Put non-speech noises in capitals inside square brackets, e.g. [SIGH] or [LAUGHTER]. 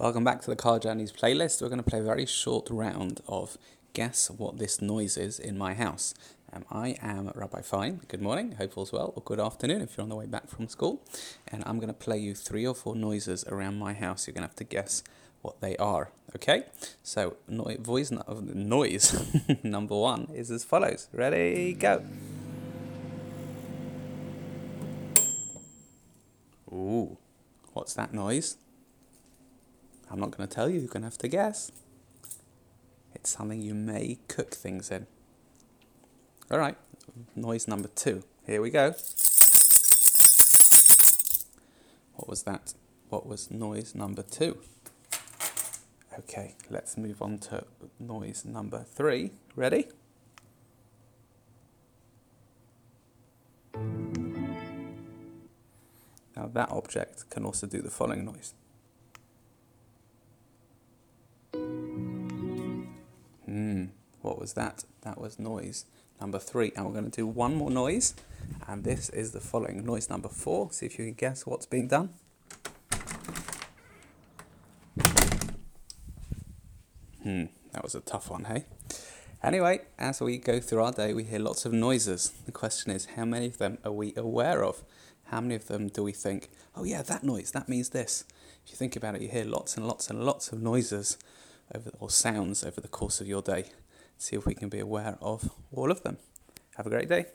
Welcome back to the Car Journeys playlist. We're going to play a very short round of guess what this noise is in my house. Um, I am Rabbi Fine. Good morning, hope all's well, or good afternoon if you're on the way back from school. And I'm going to play you three or four noises around my house. You're going to have to guess what they are. Okay? So, no- voice no- noise [LAUGHS] number one is as follows. Ready, go. Ooh, what's that noise? I'm not going to tell you, you're going to have to guess. It's something you may cook things in. All right, noise number two. Here we go. What was that? What was noise number two? Okay, let's move on to noise number three. Ready? Now, that object can also do the following noise. Hmm, what was that? That was noise number three. And we're going to do one more noise, and this is the following noise number four. See if you can guess what's being done. Hmm, that was a tough one, hey? Anyway, as we go through our day, we hear lots of noises. The question is, how many of them are we aware of? How many of them do we think, oh yeah, that noise, that means this? If you think about it, you hear lots and lots and lots of noises over, or sounds over the course of your day. See if we can be aware of all of them. Have a great day.